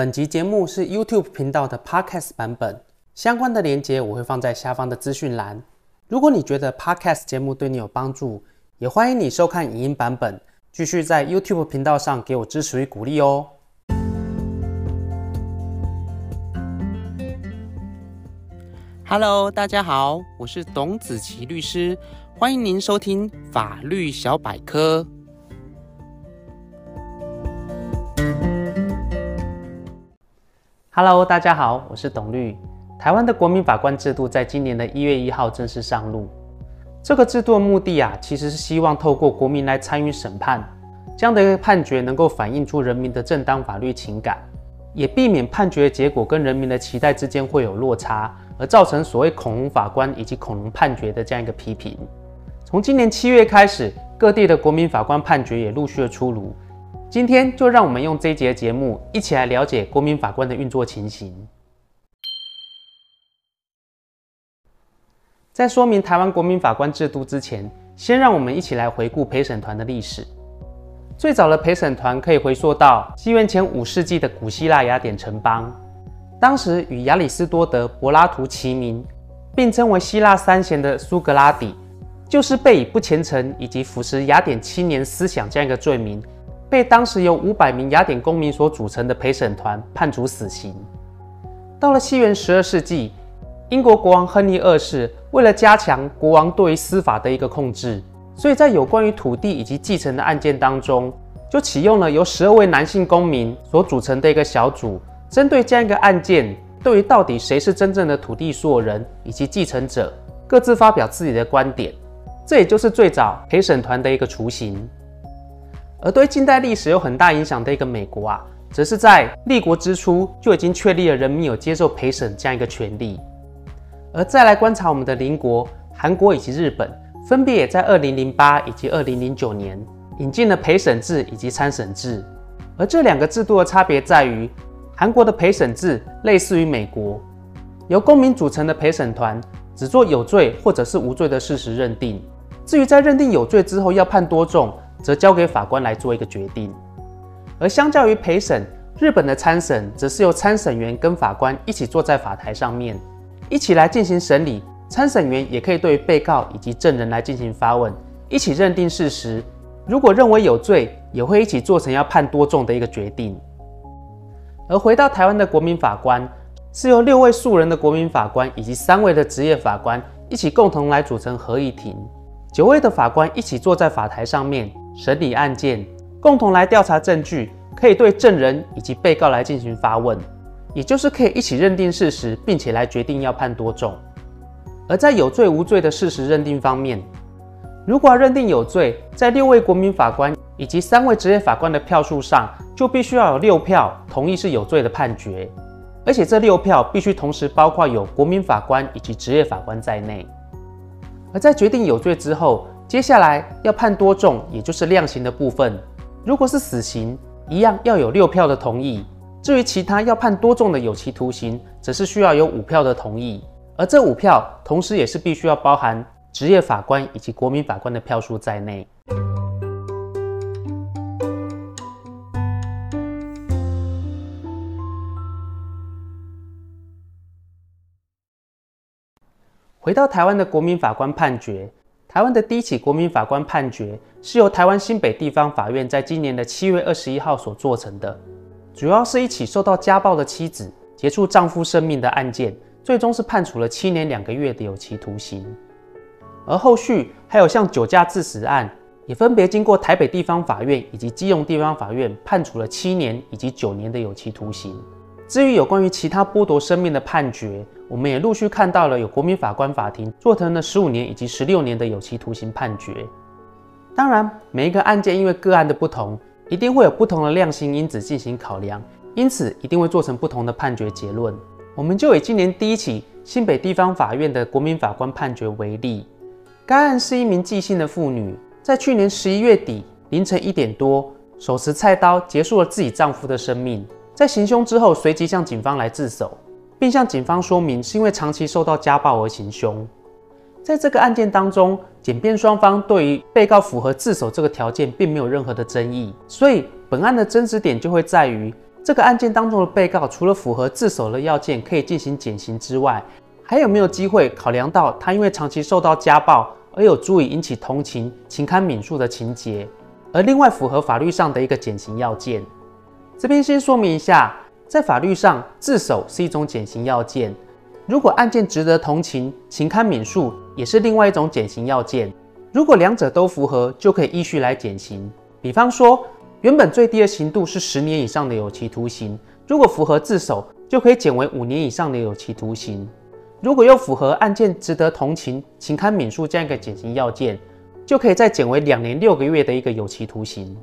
本集节目是 YouTube 频道的 Podcast 版本，相关的连接我会放在下方的资讯栏。如果你觉得 Podcast 节目对你有帮助，也欢迎你收看影音版本，继续在 YouTube 频道上给我支持与鼓励哦。Hello，大家好，我是董子琪律师，欢迎您收听法律小百科。Hello，大家好，我是董律。台湾的国民法官制度在今年的一月一号正式上路。这个制度的目的啊，其实是希望透过国民来参与审判，这样的一个判决能够反映出人民的正当法律情感，也避免判决结果跟人民的期待之间会有落差。而造成所谓“恐龙法官”以及“恐龙判决”的这样一个批评。从今年七月开始，各地的国民法官判决也陆续的出炉。今天就让我们用这一节节目，一起来了解国民法官的运作情形。在说明台湾国民法官制度之前，先让我们一起来回顾陪审团的历史。最早的陪审团可以回溯到西元前五世纪的古希腊雅典城邦。当时与亚里斯多德、柏拉图齐名，并称为希腊三贤的苏格拉底，就是被以不虔诚以及腐蚀雅典青年思想这样一个罪名，被当时由五百名雅典公民所组成的陪审团判处死刑。到了西元十二世纪，英国国王亨利二世为了加强国王对于司法的一个控制，所以在有关于土地以及继承的案件当中，就启用了由十二位男性公民所组成的一个小组。针对这样一个案件，对于到底谁是真正的土地所有人以及继承者，各自发表自己的观点，这也就是最早陪审团的一个雏形。而对近代历史有很大影响的一个美国啊，则是在立国之初就已经确立了人民有接受陪审这样一个权利。而再来观察我们的邻国韩国以及日本，分别也在二零零八以及二零零九年引进了陪审制以及参审制。而这两个制度的差别在于。韩国的陪审制类似于美国，由公民组成的陪审团只做有罪或者是无罪的事实认定。至于在认定有罪之后要判多重，则交给法官来做一个决定。而相较于陪审，日本的参审则是由参审员跟法官一起坐在法台上面，一起来进行审理。参审员也可以对被告以及证人来进行发问，一起认定事实。如果认为有罪，也会一起做成要判多重的一个决定。而回到台湾的国民法官，是由六位素人的国民法官以及三位的职业法官一起共同来组成合议庭，九位的法官一起坐在法台上面审理案件，共同来调查证据，可以对证人以及被告来进行发问，也就是可以一起认定事实，并且来决定要判多重。而在有罪无罪的事实认定方面，如果要认定有罪，在六位国民法官以及三位职业法官的票数上，就必须要有六票同意是有罪的判决，而且这六票必须同时包括有国民法官以及职业法官在内。而在决定有罪之后，接下来要判多重，也就是量刑的部分。如果是死刑，一样要有六票的同意；至于其他要判多重的有期徒刑，则是需要有五票的同意。而这五票同时也是必须要包含职业法官以及国民法官的票数在内。回到台湾的国民法官判决，台湾的第一起国民法官判决是由台湾新北地方法院在今年的七月二十一号所做成的，主要是一起受到家暴的妻子结束丈夫生命的案件，最终是判处了七年两个月的有期徒刑。而后续还有像酒驾致死案，也分别经过台北地方法院以及基隆地方法院判处了七年以及九年的有期徒刑。至于有关于其他剥夺生命的判决，我们也陆续看到了有国民法官法庭做成了十五年以及十六年的有期徒刑判决。当然，每一个案件因为个案的不同，一定会有不同的量刑因子进行考量，因此一定会做成不同的判决结论。我们就以今年第一起新北地方法院的国民法官判决为例，该案是一名纪姓的妇女，在去年十一月底凌晨一点多，手持菜刀结束了自己丈夫的生命。在行凶之后，随即向警方来自首，并向警方说明是因为长期受到家暴而行凶。在这个案件当中，检辩双方对于被告符合自首这个条件并没有任何的争议，所以本案的争执点就会在于这个案件当中的被告除了符合自首的要件可以进行减刑之外，还有没有机会考量到他因为长期受到家暴而有足以引起同情、情堪悯恕的情节，而另外符合法律上的一个减刑要件？这边先说明一下，在法律上，自首是一种减刑要件。如果案件值得同情、情堪免恕，也是另外一种减刑要件。如果两者都符合，就可以依序来减刑。比方说，原本最低的刑度是十年以上的有期徒刑，如果符合自首，就可以减为五年以上的有期徒刑。如果又符合案件值得同情、情堪免恕这样一个减刑要件，就可以再减为两年六个月的一个有期徒刑。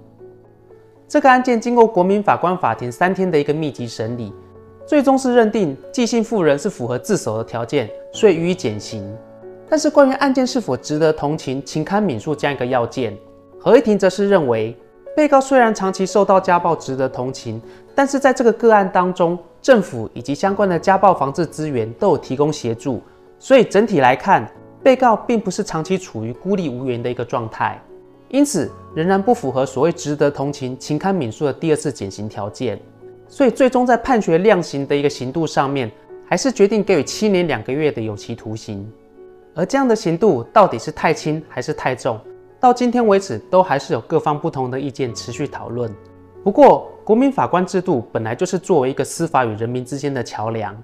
这个案件经过国民法官法庭三天的一个密集审理，最终是认定纪姓妇人是符合自首的条件，所以予以减刑。但是关于案件是否值得同情、情堪悯恕这样一个要件，合议庭则是认为，被告虽然长期受到家暴值得同情，但是在这个个案当中，政府以及相关的家暴防治资源都有提供协助，所以整体来看，被告并不是长期处于孤立无援的一个状态。因此，仍然不符合所谓值得同情、情堪悯恕的第二次减刑条件，所以最终在判决量刑的一个刑度上面，还是决定给予七年两个月的有期徒刑。而这样的刑度到底是太轻还是太重，到今天为止都还是有各方不同的意见持续讨论。不过，国民法官制度本来就是作为一个司法与人民之间的桥梁，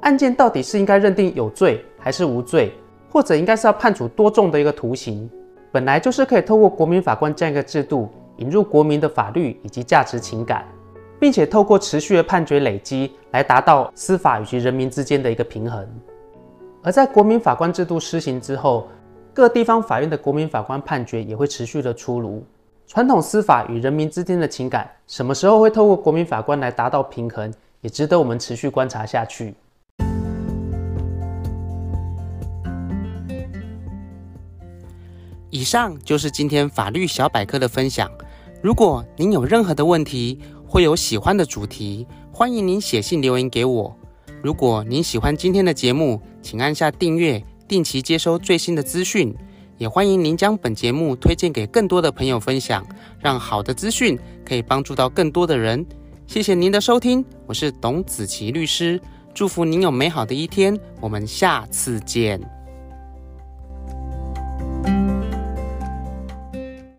案件到底是应该认定有罪还是无罪，或者应该是要判处多重的一个徒刑？本来就是可以透过国民法官这样一个制度，引入国民的法律以及价值情感，并且透过持续的判决累积，来达到司法以及人民之间的一个平衡。而在国民法官制度施行之后，各地方法院的国民法官判决也会持续的出炉。传统司法与人民之间的情感，什么时候会透过国民法官来达到平衡，也值得我们持续观察下去。以上就是今天法律小百科的分享。如果您有任何的问题，或有喜欢的主题，欢迎您写信留言给我。如果您喜欢今天的节目，请按下订阅，定期接收最新的资讯。也欢迎您将本节目推荐给更多的朋友分享，让好的资讯可以帮助到更多的人。谢谢您的收听，我是董子琪律师，祝福您有美好的一天，我们下次见。